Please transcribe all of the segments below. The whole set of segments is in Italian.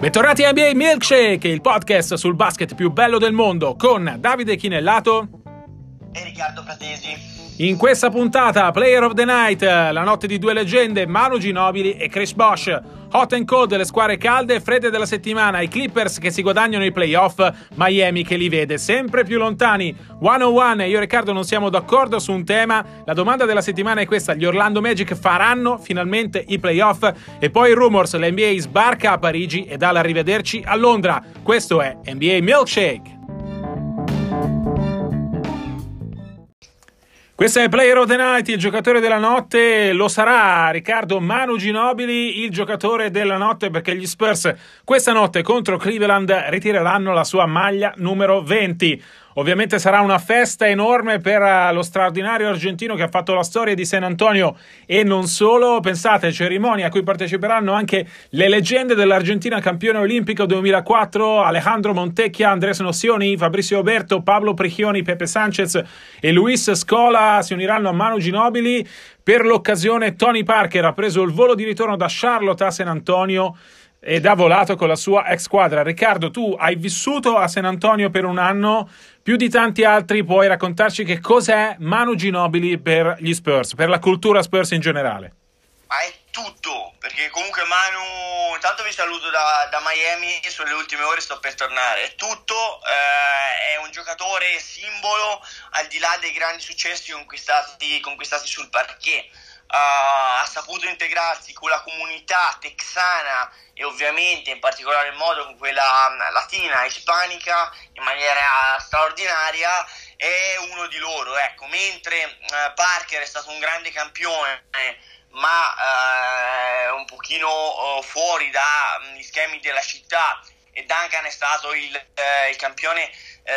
Bentornati a NBA Milkshake, il podcast sul basket più bello del mondo con Davide Chinellato e Riccardo Fratesi. In questa puntata, Player of the Night, la notte di due leggende, Manu Ginobili e Chris Bosch. Hot and cold, le squadre calde e fredde della settimana, i Clippers che si guadagnano i playoff, Miami che li vede sempre più lontani. 101, io e Riccardo non siamo d'accordo su un tema. La domanda della settimana è questa: gli Orlando Magic faranno finalmente i playoff? E poi rumors, l'NBA sbarca a Parigi e dà l'arrivederci a Londra. Questo è NBA Milkshake. Questo è Player of the Night, il giocatore della notte lo sarà Riccardo Manu Ginobili, il giocatore della notte perché gli Spurs questa notte contro Cleveland ritireranno la sua maglia numero 20. Ovviamente sarà una festa enorme per eh, lo straordinario argentino che ha fatto la storia di San Antonio e non solo. Pensate, cerimonia a cui parteciperanno anche le leggende dell'Argentina campione olimpico 2004, Alejandro Montecchia, Andres Nossioni, Fabrizio Oberto, Pablo Prichioni, Pepe Sanchez e Luis Scola si uniranno a Manu Ginobili. Per l'occasione Tony Parker ha preso il volo di ritorno da Charlotte a San Antonio ed ha volato con la sua ex squadra. Riccardo, tu hai vissuto a San Antonio per un anno, più di tanti altri, puoi raccontarci che cos'è Manu Ginobili per gli Spurs, per la cultura Spurs in generale? Ma è tutto, perché comunque Manu, intanto vi saluto da, da Miami, sulle ultime ore sto per tornare, è tutto, eh, è un giocatore simbolo al di là dei grandi successi conquistati, conquistati sul parquet ha saputo integrarsi con la comunità texana e ovviamente in particolare modo con quella mm, latina, ispanica in maniera straordinaria è uno di loro ecco. Mentre uh, Parker è stato un grande campione ma uh, un pochino uh, fuori dagli schemi della città e Duncan è stato il, il campione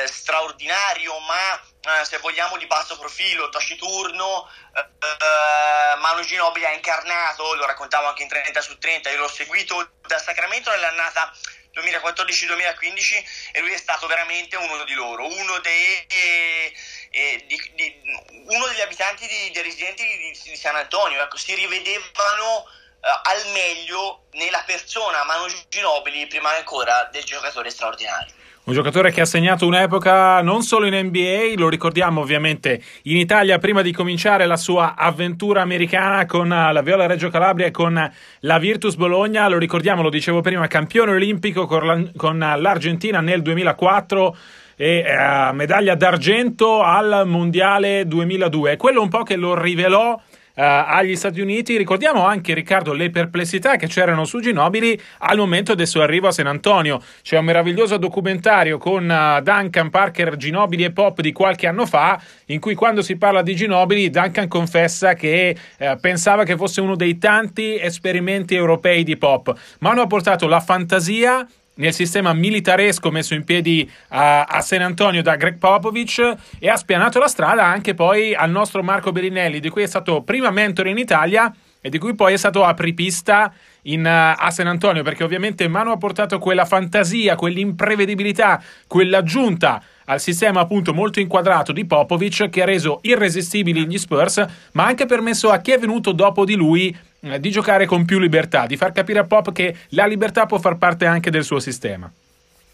straordinario ma eh, se vogliamo di basso profilo, taciturno, eh, eh, Manu Ginobili ha incarnato, lo raccontavo anche in 30 su 30, io l'ho seguito da Sacramento nell'annata 2014-2015 e lui è stato veramente uno di loro, uno, dei, eh, eh, di, di, uno degli abitanti, di, dei residenti di, San Antonio, ecco, si rivedevano eh, al meglio nella persona Manu Ginobili prima ancora del giocatore straordinario. Un giocatore che ha segnato un'epoca non solo in NBA, lo ricordiamo ovviamente in Italia prima di cominciare la sua avventura americana con la Viola Reggio Calabria e con la Virtus Bologna, lo ricordiamo, lo dicevo prima, campione olimpico con, l'Argentina nel 2004 e eh, medaglia d'argento al Mondiale 2002. È quello un po' che lo rivelò agli Stati Uniti. Ricordiamo anche, Riccardo, le perplessità che c'erano su Ginobili al momento del suo arrivo a San Antonio. C'è un meraviglioso documentario con uh, Duncan, Parker, Ginobili e Pop di qualche anno fa, in cui quando si parla di Ginobili, Duncan confessa che uh, pensava che fosse uno dei tanti esperimenti europei di Pop, ma hanno portato la fantasia nel sistema militaresco messo in piedi a, a, San Antonio da Greg Popovich e ha spianato la strada anche poi al nostro Marco Berinelli, di cui è stato prima mentore in Italia e di cui poi è stato apripista in, uh, a San Antonio, perché ovviamente Manu ha portato quella fantasia, quell'imprevedibilità, quell'aggiunta al sistema appunto molto inquadrato di Popovic che ha reso irresistibili gli Spurs, ma ha anche permesso a chi è venuto dopo di lui di giocare con più libertà, di far capire a Pop che la libertà può far parte anche del suo sistema.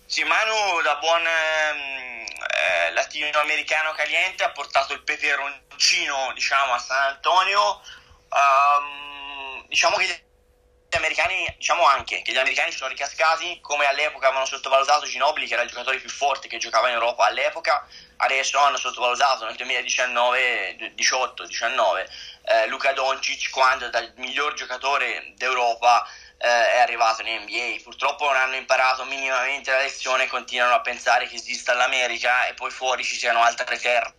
Sì, Manu da buon ehm, eh, latinoamericano caliente ha portato il peperoncino diciamo, a San Antonio. Um, diciamo che gli americani, diciamo anche che gli americani sono ricascati come all'epoca avevano sottovalutato Ginobili che era il giocatore più forte che giocava in Europa all'epoca adesso hanno sottovalutato nel 2019 18-19 eh, Luca Doncic quando dal miglior giocatore d'Europa eh, è arrivato in NBA purtroppo non hanno imparato minimamente la lezione e continuano a pensare che esista l'America e poi fuori ci siano altre terre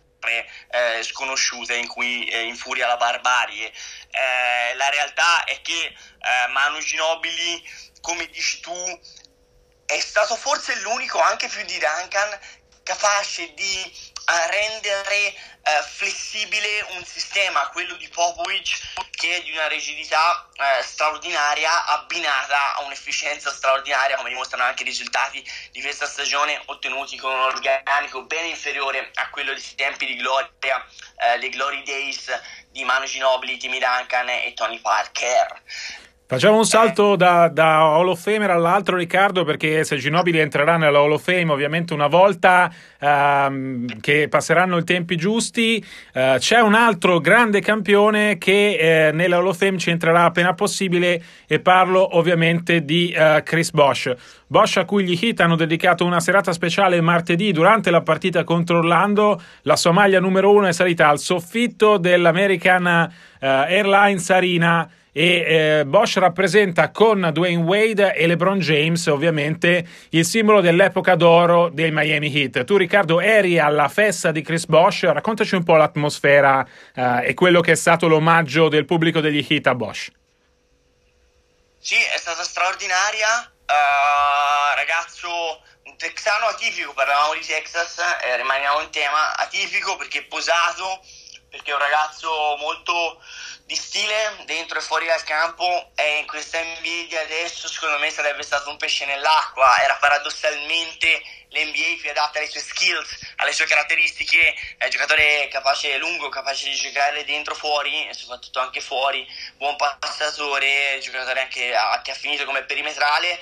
eh, sconosciute in cui eh, infuria la barbarie. Eh, la realtà è che eh, Manu Ginobili, come dici tu, è stato forse l'unico, anche più di Duncan, capace di a rendere eh, flessibile un sistema, quello di Popovic, che è di una rigidità eh, straordinaria abbinata a un'efficienza straordinaria, come dimostrano anche i risultati di questa stagione ottenuti con un organico ben inferiore a quello dei tempi di gloria, eh, dei Glory Days di Manu Ginobili, Timmy Duncan e Tony Parker. Facciamo un salto da, da Hall of Famer all'altro, Riccardo, perché se Ginobili entrerà nella Hall of Fame ovviamente una volta ehm, che passeranno i tempi giusti, eh, c'è un altro grande campione che eh, nella Hall of Fame ci entrerà appena possibile e parlo ovviamente di eh, Chris Bosch. Bosch a cui gli Heat hanno dedicato una serata speciale martedì durante la partita contro Orlando. La sua maglia numero uno è salita al soffitto dell'American eh, Airlines Arena e eh, Bosch rappresenta con Dwayne Wade e LeBron James ovviamente il simbolo dell'epoca d'oro dei Miami Heat. Tu Riccardo eri alla festa di Chris Bosch, raccontaci un po' l'atmosfera eh, e quello che è stato l'omaggio del pubblico degli Heat a Bosch. Sì, è stata straordinaria, uh, ragazzo un texano atipico, parlavamo di Texas, eh, rimaniamo in tema, atipico perché posato, perché è un ragazzo molto di stile dentro e fuori dal campo e in questa NBA di adesso secondo me sarebbe stato un pesce nell'acqua. Era paradossalmente l'NBA più adatta alle sue skills alle sue caratteristiche. È un giocatore capace lungo capace di giocare dentro fuori e soprattutto anche fuori. Buon passatore giocatore anche che ha finito come perimetrale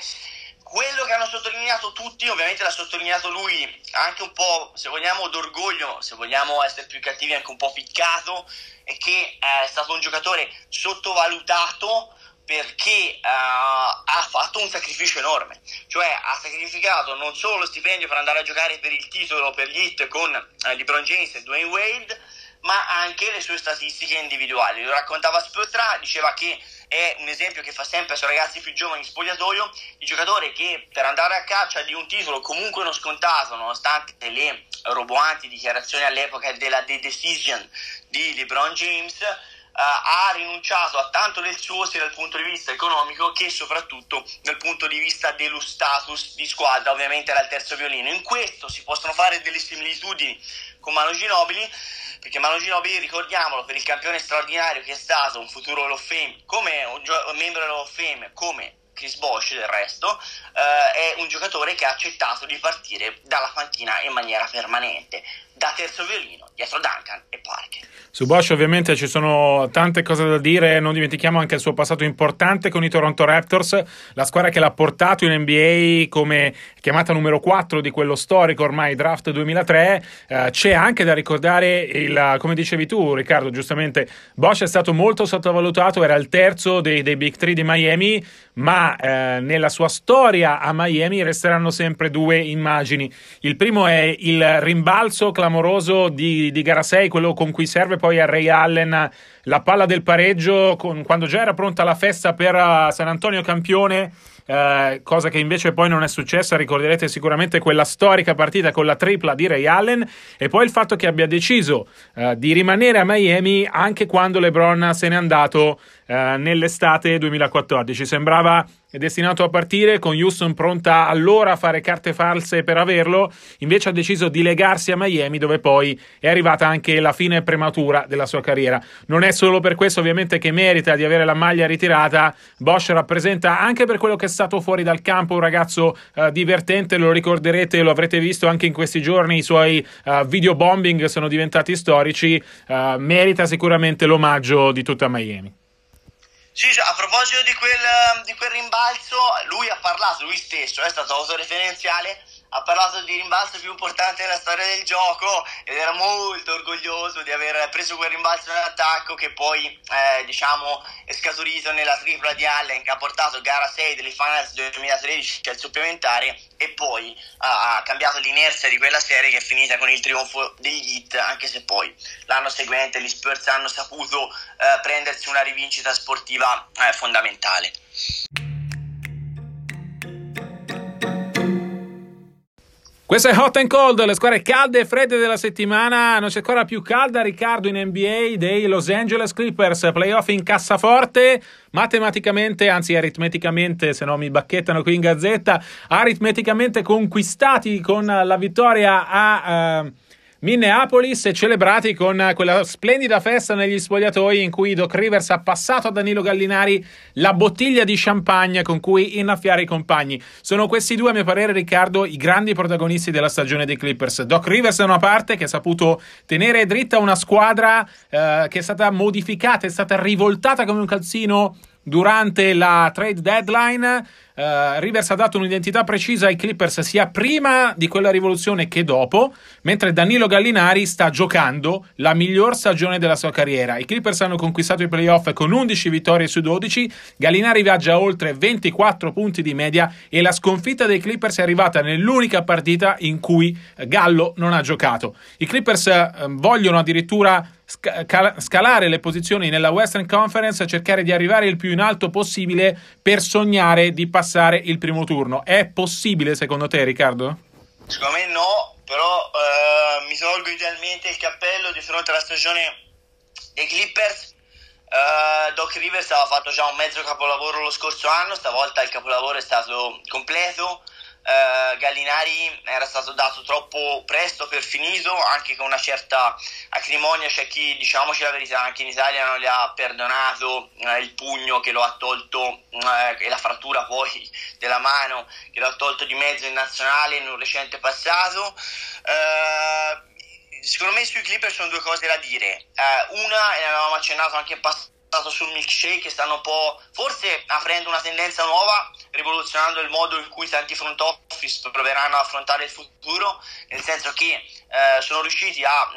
quello che hanno sottolineato tutti, ovviamente l'ha sottolineato lui, anche un po', se vogliamo, d'orgoglio, se vogliamo essere più cattivi, anche un po' ficcato, è che è stato un giocatore sottovalutato perché uh, ha fatto un sacrificio enorme, cioè ha sacrificato non solo lo stipendio per andare a giocare per il titolo per gli hit con uh, LeBron James e Dwayne Wade, ma anche le sue statistiche individuali. Lo raccontava Spotra, diceva che è un esempio che fa sempre sui ragazzi più giovani in spogliatoio, il giocatore che per andare a caccia di un titolo comunque non scontato, nonostante le roboanti dichiarazioni all'epoca della The Decision di LeBron James, ha rinunciato a tanto del suo sia dal punto di vista economico che soprattutto dal punto di vista dello status di squadra, ovviamente era il terzo violino. In questo si possono fare delle similitudini con Manu Ginobili, perché Manu Ginobili, ricordiamolo, per il campione straordinario che è stato un futuro Hall of Fame, come un, gio- un membro Hall of Fame, come Chris Bosch del resto, eh, è un giocatore che ha accettato di partire dalla panchina in maniera permanente da terzo violino dietro Duncan e Parker. Su Bosch ovviamente ci sono tante cose da dire, non dimentichiamo anche il suo passato importante con i Toronto Raptors, la squadra che l'ha portato in NBA come chiamata numero 4 di quello storico ormai draft 2003. Eh, c'è anche da ricordare, il, come dicevi tu Riccardo, giustamente Bosch è stato molto sottovalutato, era il terzo dei, dei Big 3 di Miami, ma eh, nella sua storia a Miami resteranno sempre due immagini. Il primo è il rimbalzo clamoroso clamoroso di, di gara 6, quello con cui serve poi a Ray Allen la palla del pareggio, con, quando già era pronta la festa per uh, San Antonio campione. Uh, cosa che invece poi non è successa, ricorderete sicuramente quella storica partita con la tripla di Ray Allen e poi il fatto che abbia deciso uh, di rimanere a Miami anche quando LeBron se n'è andato nell'estate 2014. Sembrava destinato a partire con Houston pronta allora a fare carte false per averlo, invece ha deciso di legarsi a Miami dove poi è arrivata anche la fine prematura della sua carriera. Non è solo per questo ovviamente che merita di avere la maglia ritirata, Bosch rappresenta anche per quello che è stato fuori dal campo un ragazzo uh, divertente, lo ricorderete, lo avrete visto anche in questi giorni, i suoi uh, video bombing sono diventati storici, uh, merita sicuramente l'omaggio di tutta Miami. Sì, a proposito di quel, di quel, rimbalzo, lui ha parlato, lui stesso, è stato autoreferenziale, ha parlato di rimbalzo più importante della storia del gioco ed era molto orgoglioso di aver preso quel rimbalzo in attacco che poi eh, diciamo è scaturito nella tripla di Allen che ha portato gara 6 delle finals 2013 al supplementare e poi ha, ha cambiato l'inerzia di quella serie che è finita con il trionfo degli Heat anche se poi l'anno seguente gli Spurs hanno saputo eh, prendersi una rivincita sportiva eh, fondamentale. Questo è Hot and Cold, le squadre calde e fredde della settimana. Non c'è ancora più calda, Riccardo, in NBA dei Los Angeles Clippers. Playoff in cassaforte, matematicamente, anzi aritmeticamente, se no mi bacchettano qui in gazzetta, aritmeticamente conquistati con la vittoria a... Uh, Minneapolis celebrati con quella splendida festa negli spogliatoi in cui Doc Rivers ha passato a Danilo Gallinari la bottiglia di champagne con cui innaffiare i compagni. Sono questi due, a mio parere, Riccardo, i grandi protagonisti della stagione dei Clippers. Doc Rivers da una parte che ha saputo tenere dritta una squadra eh, che è stata modificata, è stata rivoltata come un calzino durante la trade deadline. Uh, Rivers ha dato un'identità precisa ai Clippers sia prima di quella rivoluzione che dopo, mentre Danilo Gallinari sta giocando la miglior stagione della sua carriera. I Clippers hanno conquistato i playoff con 11 vittorie su 12, Gallinari viaggia oltre 24 punti di media e la sconfitta dei Clippers è arrivata nell'unica partita in cui Gallo non ha giocato. I Clippers uh, vogliono addirittura scalare le posizioni nella Western Conference cercare di arrivare il più in alto possibile per sognare di passare il primo turno. È possibile secondo te, Riccardo? Secondo me no, però uh, mi tolgo idealmente il cappello di fronte alla stagione dei Clippers. Uh, Doc Rivers aveva fatto già un mezzo capolavoro lo scorso anno, stavolta il capolavoro è stato completo eh, Gallinari era stato dato troppo presto per finito, anche con una certa acrimonia, c'è chi, diciamoci la verità, anche in Italia non le ha perdonato eh, il pugno che lo ha tolto eh, e la frattura poi della mano che lo ha tolto di mezzo in nazionale in un recente passato. Eh, secondo me sui Clipper sono due cose da dire. Eh, una, e ne avevamo accennato anche in passato, sul milkshake stanno un po' forse aprendo una tendenza nuova, rivoluzionando il modo in cui tanti front office proveranno ad affrontare il futuro, nel senso che eh, sono riusciti a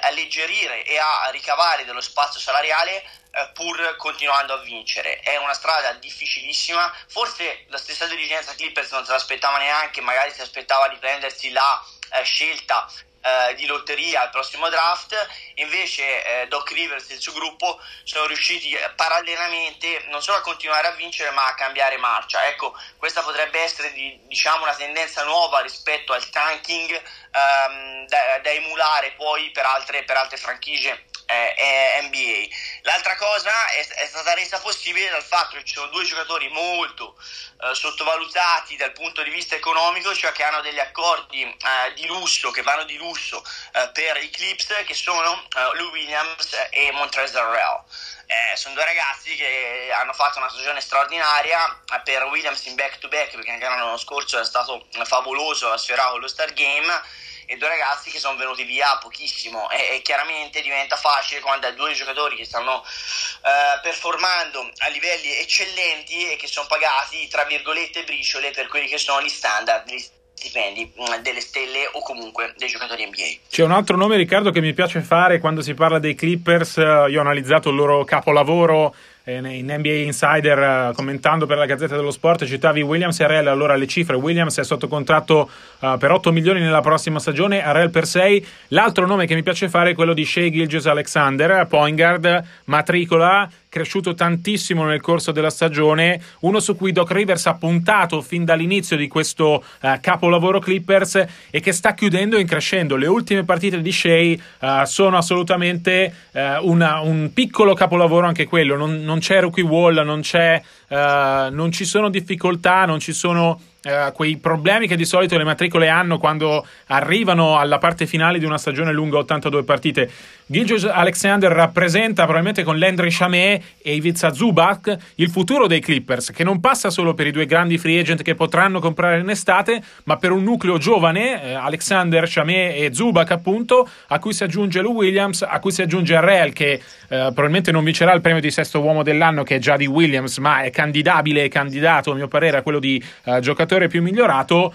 alleggerire e a ricavare dello spazio salariale eh, pur continuando a vincere. È una strada difficilissima, forse la stessa dirigenza Clippers non se l'aspettava neanche, magari si aspettava di prendersi la eh, scelta eh, di lotteria al prossimo draft, invece eh, Doc Rivers e il suo gruppo sono riusciti parallelamente non solo a continuare a vincere ma a cambiare marcia. Ecco, questa potrebbe essere di, diciamo una tendenza nuova rispetto al tanking ehm, da, da, emulare poi per altre, per altre franchigie eh, NBA. L'altra cosa è, è, stata resa possibile dal fatto che ci sono due giocatori molto eh, sottovalutati dal punto di vista economico, cioè che hanno degli accordi eh, di lusso, che vanno di lusso eh, per i Clips, che sono eh, Lou Williams e Montrezl Harrell. Eh, sono due ragazzi che hanno fatto una stagione straordinaria per Williams in back to back perché anche l'anno scorso è stato favoloso ha sfiorato lo Star Game e due ragazzi che sono venuti via pochissimo. E, e chiaramente diventa facile quando hai due giocatori che stanno uh, performando a livelli eccellenti e che sono pagati tra virgolette briciole per quelli che sono gli standard gli stipendi mm, delle stelle o comunque dei giocatori NBA. C'è un altro nome Riccardo che mi piace fare quando si parla dei Clippers, io ho analizzato il loro capolavoro eh, in NBA Insider eh, commentando per la Gazzetta dello Sport citavi Williams e Arel allora le cifre Williams è sotto contratto uh, per 8 milioni nella prossima stagione Arel per 6 l'altro nome che mi piace fare è quello di Shea Gilges Alexander point guard matricola cresciuto tantissimo nel corso della stagione, uno su cui Doc Rivers ha puntato fin dall'inizio di questo uh, capolavoro Clippers e che sta chiudendo in crescendo. Le ultime partite di Shea uh, sono assolutamente uh, una, un piccolo capolavoro anche quello, non, non c'è rookie wall, non, c'è, non ci sono difficoltà, non ci sono Uh, quei problemi che di solito le matricole hanno quando arrivano alla parte finale di una stagione lunga 82 partite. Gilgius Alexander rappresenta probabilmente con Landry Chamé e Ivica Zubac il futuro dei Clippers, che non passa solo per i due grandi free agent che potranno comprare in estate, ma per un nucleo giovane, eh, Alexander, Chamé e Zubac appunto, a cui si aggiunge Lou Williams, a cui si aggiunge Arrel che eh, probabilmente non vincerà il premio di sesto uomo dell'anno che è già di Williams, ma è candidabile e candidato a mio parere a quello di eh, giocatore più migliorato,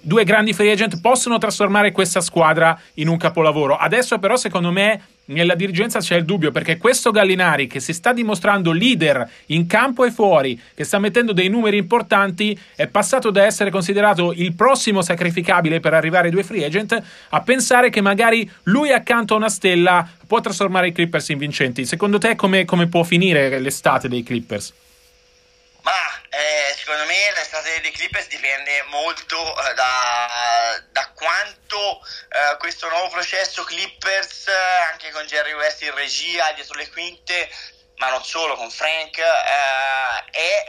due grandi free agent possono trasformare questa squadra in un capolavoro. Adesso però secondo me nella dirigenza c'è il dubbio perché questo Gallinari che si sta dimostrando leader in campo e fuori, che sta mettendo dei numeri importanti, è passato da essere considerato il prossimo sacrificabile per arrivare ai due free agent a pensare che magari lui accanto a una stella può trasformare i Clippers in vincenti. Secondo te come, come può finire l'estate dei Clippers? Eh, secondo me l'estate dei Clippers dipende molto eh, da, da, quanto eh, questo nuovo processo Clippers, eh, anche con Jerry West in regia, dietro le quinte, ma non solo, con Frank, eh, è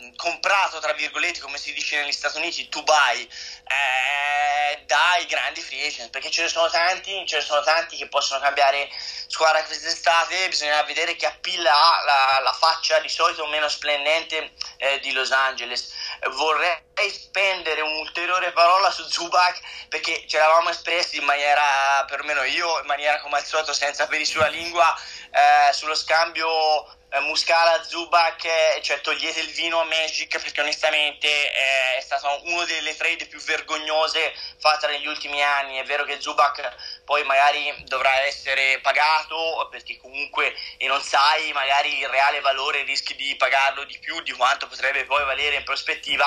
eh, comprato, tra virgolette, come si dice negli Stati Uniti, to buy, free agent, perché ce ne sono tanti, ce ne sono tanti che possono cambiare squadra quest'estate, bisogna vedere che appilla ha la, la faccia di solito meno splendente eh, di Los Angeles. Vorrei spendere un'ulteriore parola su Zubac perché ce l'avamo espressi in maniera, perlomeno io, in maniera come al solito senza peli sulla lingua, eh, sullo scambio Muscala, Zubac, eh, cioè togliete il vino a Magic perché onestamente eh, è stata una delle trade più vergognose fatte negli ultimi anni. È vero che Zubac poi magari dovrà essere pagato perché comunque e non sai magari il reale valore rischi di pagarlo di più di quanto potrebbe poi valere in prospettiva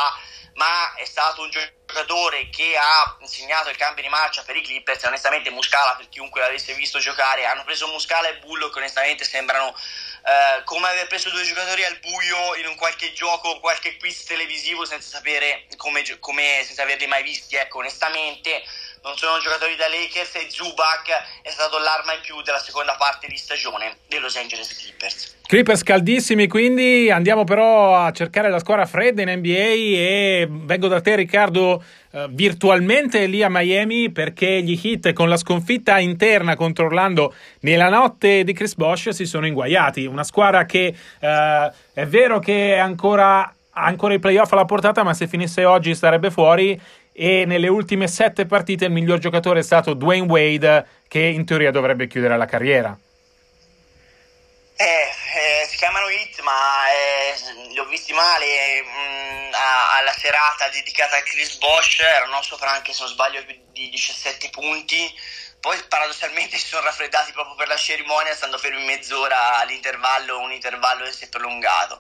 ma è stato un giocatore che ha insegnato il cambio di marcia per i Clippers onestamente Muscala per chiunque l'avesse visto giocare hanno preso Muscala e Bullo che onestamente sembrano eh, come aver preso due giocatori al buio in un qualche gioco, qualche quiz televisivo senza sapere come, come senza averli mai visti. Ecco, onestamente non sono giocatori da Lakers e Zubac è stato l'arma in più della seconda parte di stagione dei Los Angeles Clippers. Clippers caldissimi, quindi andiamo però a cercare la squadra fredda in NBA e vengo da te Riccardo eh, virtualmente lì a Miami perché gli Heat con la sconfitta interna contro Orlando nella notte di Chris Bosch si sono inguaiati, una squadra che eh, è vero che è ancora, ancora i playoff alla portata ma se finisse oggi sarebbe fuori e nelle ultime sette partite il miglior giocatore è stato Dwayne Wade che in teoria dovrebbe chiudere la carriera. Eh, eh, si chiamano hit, ma eh, li ho visti male. Mh, mm, alla serata dedicata a Chris Bosch erano sopra anche, se non sbaglio, più di 17 punti. Poi paradossalmente si sono raffreddati proprio per la cerimonia, stando fermi mezz'ora all'intervallo, un intervallo che si è prolungato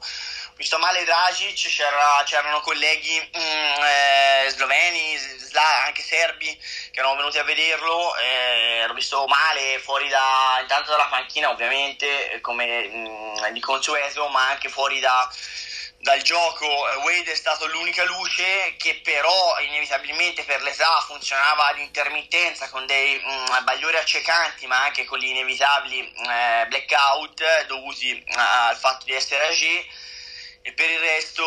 visto male Dragic, c'era, c'erano colleghi mm, eh, sloveni, sla, anche serbi che erano venuti a vederlo, eh, l'ho visto male fuori da, intanto dalla panchina ovviamente come mm, di consueto, ma anche fuori da, dal gioco. Wade è stato l'unica luce che però inevitabilmente per l'età funzionava ad intermittenza con dei mm, bagliori accecanti ma anche con gli inevitabili eh, blackout dovuti al fatto di essere agi e per il resto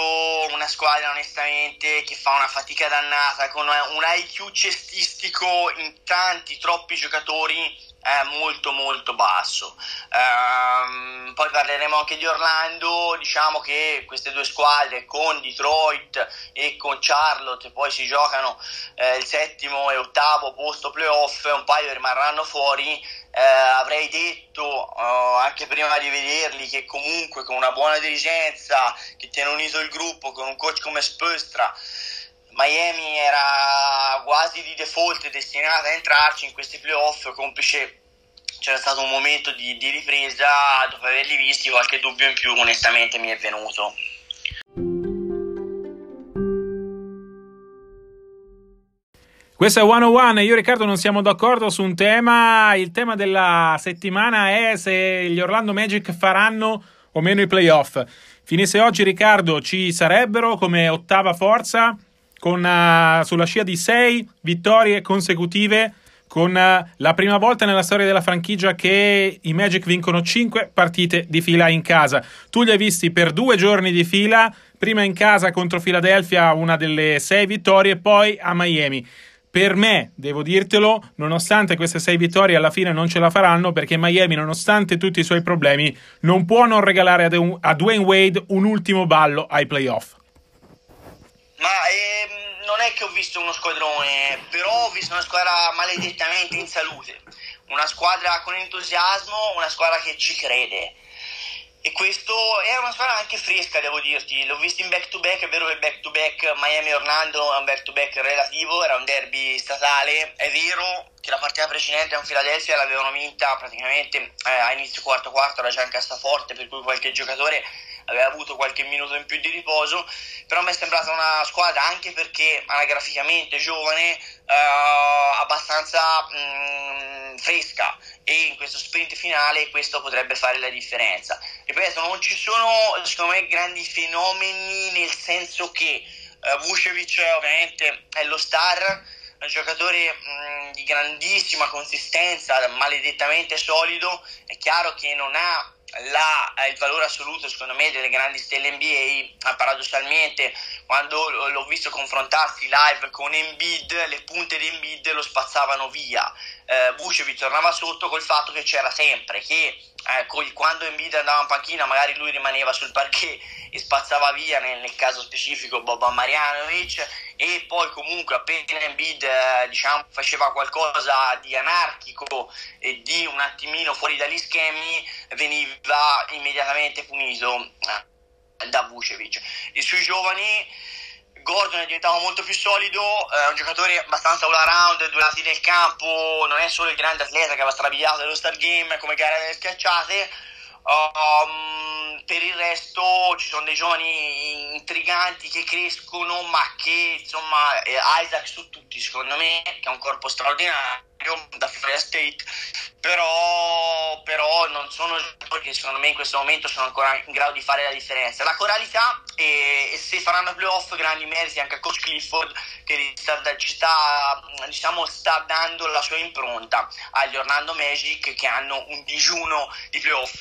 una squadra onestamente che fa una fatica dannata con un IQ cestistico in tanti, troppi giocatori è molto molto basso. Um, poi parleremo anche di Orlando, diciamo che queste due squadre con Detroit e con Charlotte poi si giocano eh, il settimo e ottavo posto playoff, un paio rimarranno fuori eh, avrei detto uh, anche prima di vederli che comunque con una buona dirigenza che tiene unito il gruppo con un coach come Spöstra Miami era quasi di default destinata a entrarci in questi playoff complice c'era stato un momento di, di ripresa dopo averli visti qualche dubbio in più onestamente mi è venuto Questo è 101 io e Riccardo non siamo d'accordo su un tema. Il tema della settimana è se gli Orlando Magic faranno o meno i playoff. Finisse oggi Riccardo ci sarebbero come ottava forza con, uh, sulla scia di sei vittorie consecutive con uh, la prima volta nella storia della franchigia che i Magic vincono 5 partite di fila in casa. Tu li hai visti per due giorni di fila, prima in casa contro Philadelphia, una delle sei vittorie, poi a Miami. Per me, devo dirtelo, nonostante queste sei vittorie alla fine non ce la faranno perché Miami, nonostante tutti i suoi problemi, non può non regalare a, Dwayne Wade un ultimo ballo ai playoff. Ma ehm, non è che ho visto uno squadrone, però ho visto una squadra maledettamente in salute, una squadra con entusiasmo, una squadra che ci crede. E questo è una squadra anche fresca, devo dirti. L'ho visto in back to back, è vero che il back to back Miami-Orlando è un back to back relativo, era un derby statale. È vero che la partita precedente con Philadelphia l'avevano vinta praticamente eh, a inizio quarto quarto, era già in cassaforte, per cui qualche giocatore aveva avuto qualche minuto in più di riposo, però mi è sembrata una squadra anche perché anagraficamente giovane, eh, abbastanza mh, mm, fresca e in questo sprint finale questo potrebbe fare la differenza. Ripeto, non ci sono secondo me grandi fenomeni nel senso che eh, Vucevic ovviamente è lo star, un giocatore mh, mm, di grandissima consistenza, maledettamente solido, è chiaro che non ha la, il valore assoluto secondo me delle grandi stelle NBA paradossalmente quando l'ho visto confrontarsi live con Embiid le punte di Embiid lo spazzavano via. Eh, Vucevic tornava sotto col fatto che c'era sempre che eh, quando Embiid andava in panchina magari lui rimaneva sul parquet e spazzava via nel, nel caso specifico Boba Marjanovic e poi comunque appena Embiid eh, diciamo, faceva qualcosa di anarchico e di un attimino fuori dagli schemi veniva immediatamente punito eh, da Vucevic. I suoi giovani Gordon è diventato molto più solido, è un giocatore abbastanza all around, due lati del campo, non è solo il grande atleta che va strabiliato dello Star Game come gare delle schiacciate. Um, per il resto ci sono dei giovani intriganti che crescono, ma che insomma Isaac su tutti secondo me, che ha un corpo straordinario da Florida State, però, però non sono giocatori che secondo me in questo momento sono ancora in grado di fare la differenza. La coralità e, e se faranno playoff grandi meriti anche a coach Clifford che sta, sta, diciamo, sta dando la sua impronta agli Orlando Magic che hanno un digiuno di playoff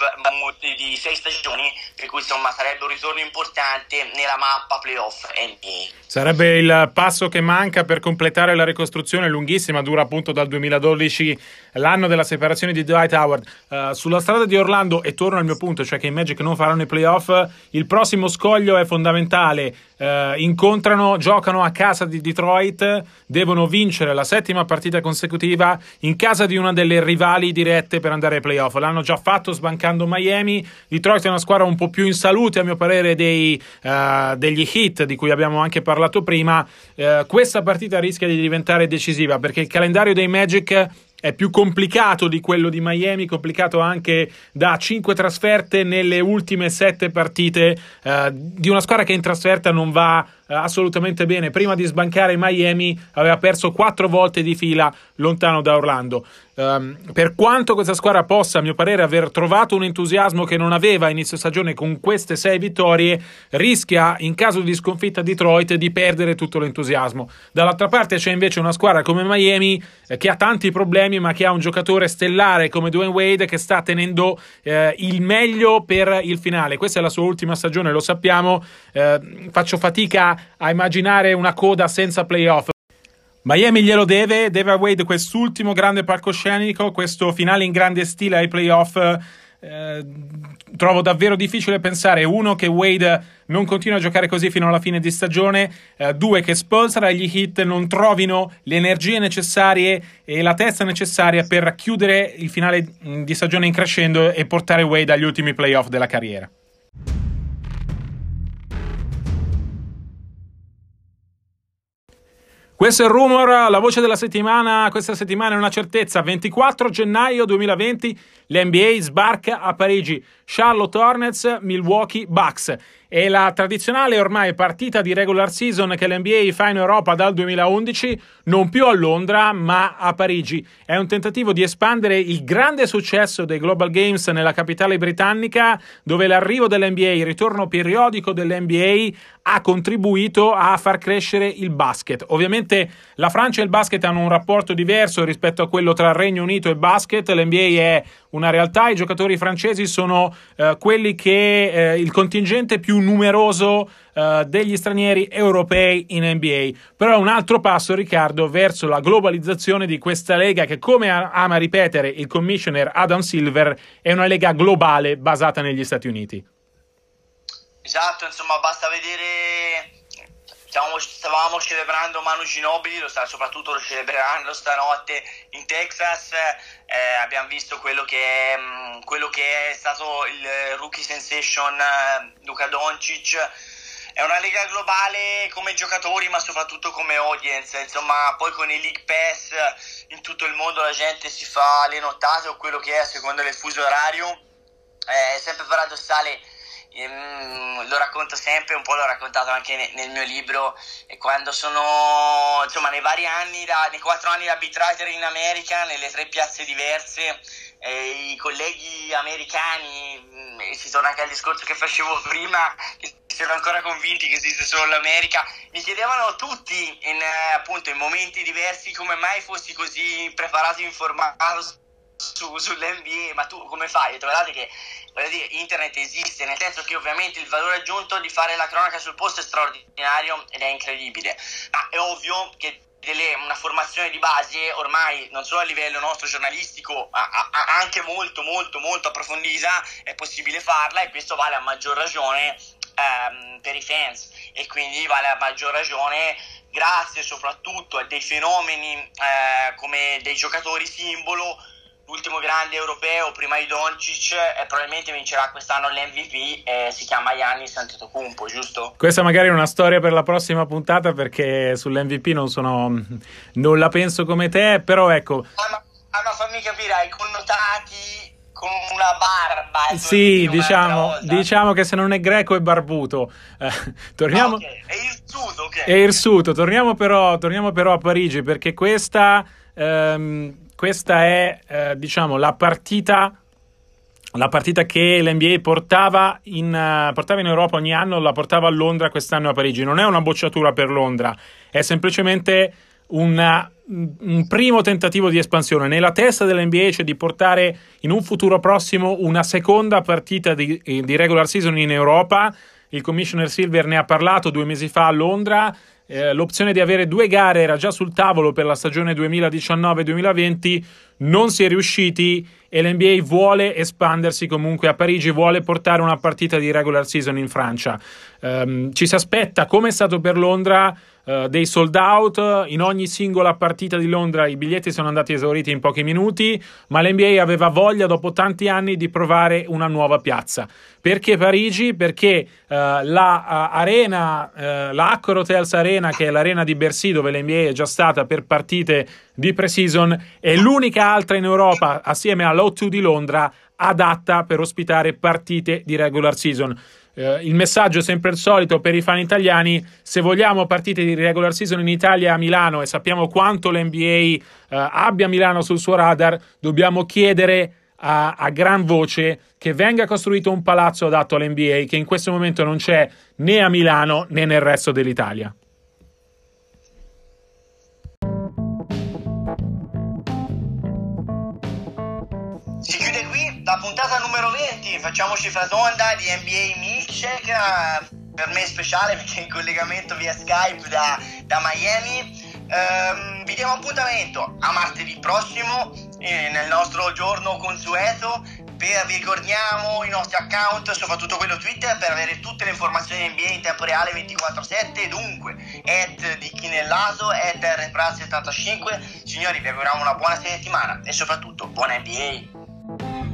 di sei stagioni per cui insomma sarebbe un ritorno importante nella mappa playoff NBA. Sarebbe il passo che manca per completare la ricostruzione lunghissima, dura appunto dal 2012, l'anno della separazione di Dwight Howard. Uh, sulla strada di Orlando, e torno al mio punto, cioè che i Magic non faranno i playoff, il prossimo scoglio è fondamentale. Uh, incontrano, giocano a casa di Detroit, devono vincere la settima partita consecutiva in casa di una delle rivali dirette per andare ai playoff. L'hanno già fatto sbancando Miami. Detroit è una squadra un po' più in salute, a mio parere, dei, uh, degli hit di cui abbiamo anche parlato prima. questa partita rischia di diventare decisiva perché il calendario dei Magic è più complicato di quello di Miami, complicato anche da 5 trasferte nelle ultime 7 partite. Eh, di una squadra che in trasferta non va assolutamente bene. Prima di sbancare Miami aveva perso 4 volte di fila lontano da Orlando. Um, per quanto questa squadra possa, a mio parere, aver trovato un entusiasmo che non aveva a inizio stagione con queste 6 vittorie, rischia in caso di sconfitta a Detroit di perdere tutto l'entusiasmo. Dall'altra parte c'è invece una squadra come Miami eh, che ha tanti problemi ma che ha un giocatore stellare come Dwayne Wade che sta tenendo eh, il meglio per il finale. Questa è la sua ultima stagione, lo sappiamo. Eh, faccio fatica a immaginare una coda senza playoff. Miami glielo deve, deve a Wade quest'ultimo grande palcoscenico, questo finale in grande stile ai playoff. Eh, trovo davvero difficile pensare uno che Wade non continua a giocare così fino alla fine di stagione, eh, due che Spolstra e gli Hit non trovino le energie necessarie e la testa necessaria per chiudere il finale di stagione in crescendo e portare Wade agli ultimi playoff della carriera. Questo è il rumor, la voce della settimana, questa settimana è una certezza, 24 gennaio 2020 l'NBA sbarca a Parigi, Charlotte Hornets, Milwaukee Bucks. È la tradizionale ormai partita di regular season che l'NBA fa in Europa dal 2011, non più a Londra ma a Parigi. È un tentativo di espandere il grande successo dei Global Games nella capitale britannica, dove l'arrivo dell'NBA, il ritorno periodico dell'NBA ha contribuito a far crescere il basket. Ovviamente la Francia e il basket hanno un rapporto diverso rispetto a quello tra Regno Unito e basket. L'NBA è una realtà, i giocatori francesi sono eh, quelli che eh, il contingente più numeroso eh, degli stranieri europei in NBA. Però è un altro passo, Riccardo, verso la globalizzazione di questa lega che, come ama ripetere il commissioner Adam Silver, è una lega globale basata negli Stati Uniti. Esatto, insomma, basta vedere Stavamo, stavamo, celebrando Manu Ginobili, lo sta, soprattutto lo celebreranno stanotte in Texas. Eh, abbiamo visto quello che, è, mm, quello che, è, stato il rookie sensation eh, Luka Doncic. È una lega globale come giocatori, ma soprattutto come audience. Insomma, poi con i League Pass in tutto il mondo la gente si fa le nottate o quello che è a seconda del fuso orario. Eh, è sempre paradossale lo racconto sempre, un po' l'ho raccontato anche nel mio libro, quando sono, insomma, nei vari anni, da, nei quattro anni da arbitrator in America, nelle tre piazze diverse, eh, i colleghi americani, mm, e si torna anche al discorso che facevo prima, che sono ancora convinti che esiste solo l'America, mi chiedevano tutti, in, appunto, in momenti diversi, come mai fossi così preparato informato su, sull'NBA, ma tu come fai? Guardate che voglio dire, internet esiste, nel senso che ovviamente il valore aggiunto di fare la cronaca sul posto è straordinario ed è incredibile, ma è ovvio che delle, una formazione di base ormai non solo a livello nostro giornalistico ma anche molto molto molto approfondita è possibile farla e questo vale a maggior ragione ehm, per i fans e quindi vale a maggior ragione grazie soprattutto a dei fenomeni eh, come dei giocatori simbolo l'ultimo grande europeo prima di Doncic e probabilmente vincerà quest'anno l'MVP eh, si chiama Giannis Antetokounmpo, giusto? Questa magari è una storia per la prossima puntata perché sull'MVP non sono non la penso come te, però ecco ah, ma, ah, ma fammi capire, hai connotati con una barba. Sì, diciamo, diciamo, che se non è greco è barbuto. Eh, torniamo... Ah, okay. È irsuto, ok. È irsuto, torniamo però, torniamo però a Parigi perché questa... Ehm, questa è, eh, diciamo, la partita la partita che l'NBA portava in, uh, portava in, Europa ogni anno, la portava a Londra quest'anno a Parigi. Non è una bocciatura per Londra, è semplicemente una, un primo tentativo di espansione. Nella testa dell'NBA c'è di portare in un futuro prossimo una seconda partita di, di regular season in Europa. Il commissioner Silver ne ha parlato due mesi fa a Londra. Eh, l'opzione di avere due gare era già sul tavolo per la stagione 2019-2020, non si è riusciti e l'NBA vuole espandersi comunque a Parigi, vuole portare una partita di regular season in Francia. Um, ci si aspetta, come è stato per Londra, uh, dei sold out. In ogni singola partita di Londra i biglietti sono andati esauriti in pochi minuti, ma l'NBA aveva voglia dopo tanti anni di provare una nuova piazza. Perché Parigi? Perché uh, la uh, arena, la Accor Hotels Arena, che è l'arena di Bercy dove l'NBA è già stata per partite di pre-season, è l'unica altra in Europa assieme all'O2 di Londra adatta per ospitare partite di regular season. Eh, il messaggio è sempre il solito per i fan italiani: se vogliamo partite di regular season in Italia a Milano e sappiamo quanto l'NBA eh, abbia Milano sul suo radar, dobbiamo chiedere a, a, gran voce che venga costruito un palazzo adatto all'NBA che in questo momento non c'è né a Milano né nel resto dell'Italia. Facciamoci fra d'onda di NBA Milkshake, per me è speciale perché è in collegamento via Skype da, da Miami. Um, vi diamo appuntamento a martedì prossimo eh, nel nostro giorno consueto per, vi ricordiamo i nostri account, soprattutto quello Twitter, per avere tutte le informazioni NBA in tempo reale 24-7. Dunque, at di Chinellaso, at RPRAS75. Signori, vi auguriamo una buona settimana e soprattutto buona NBA.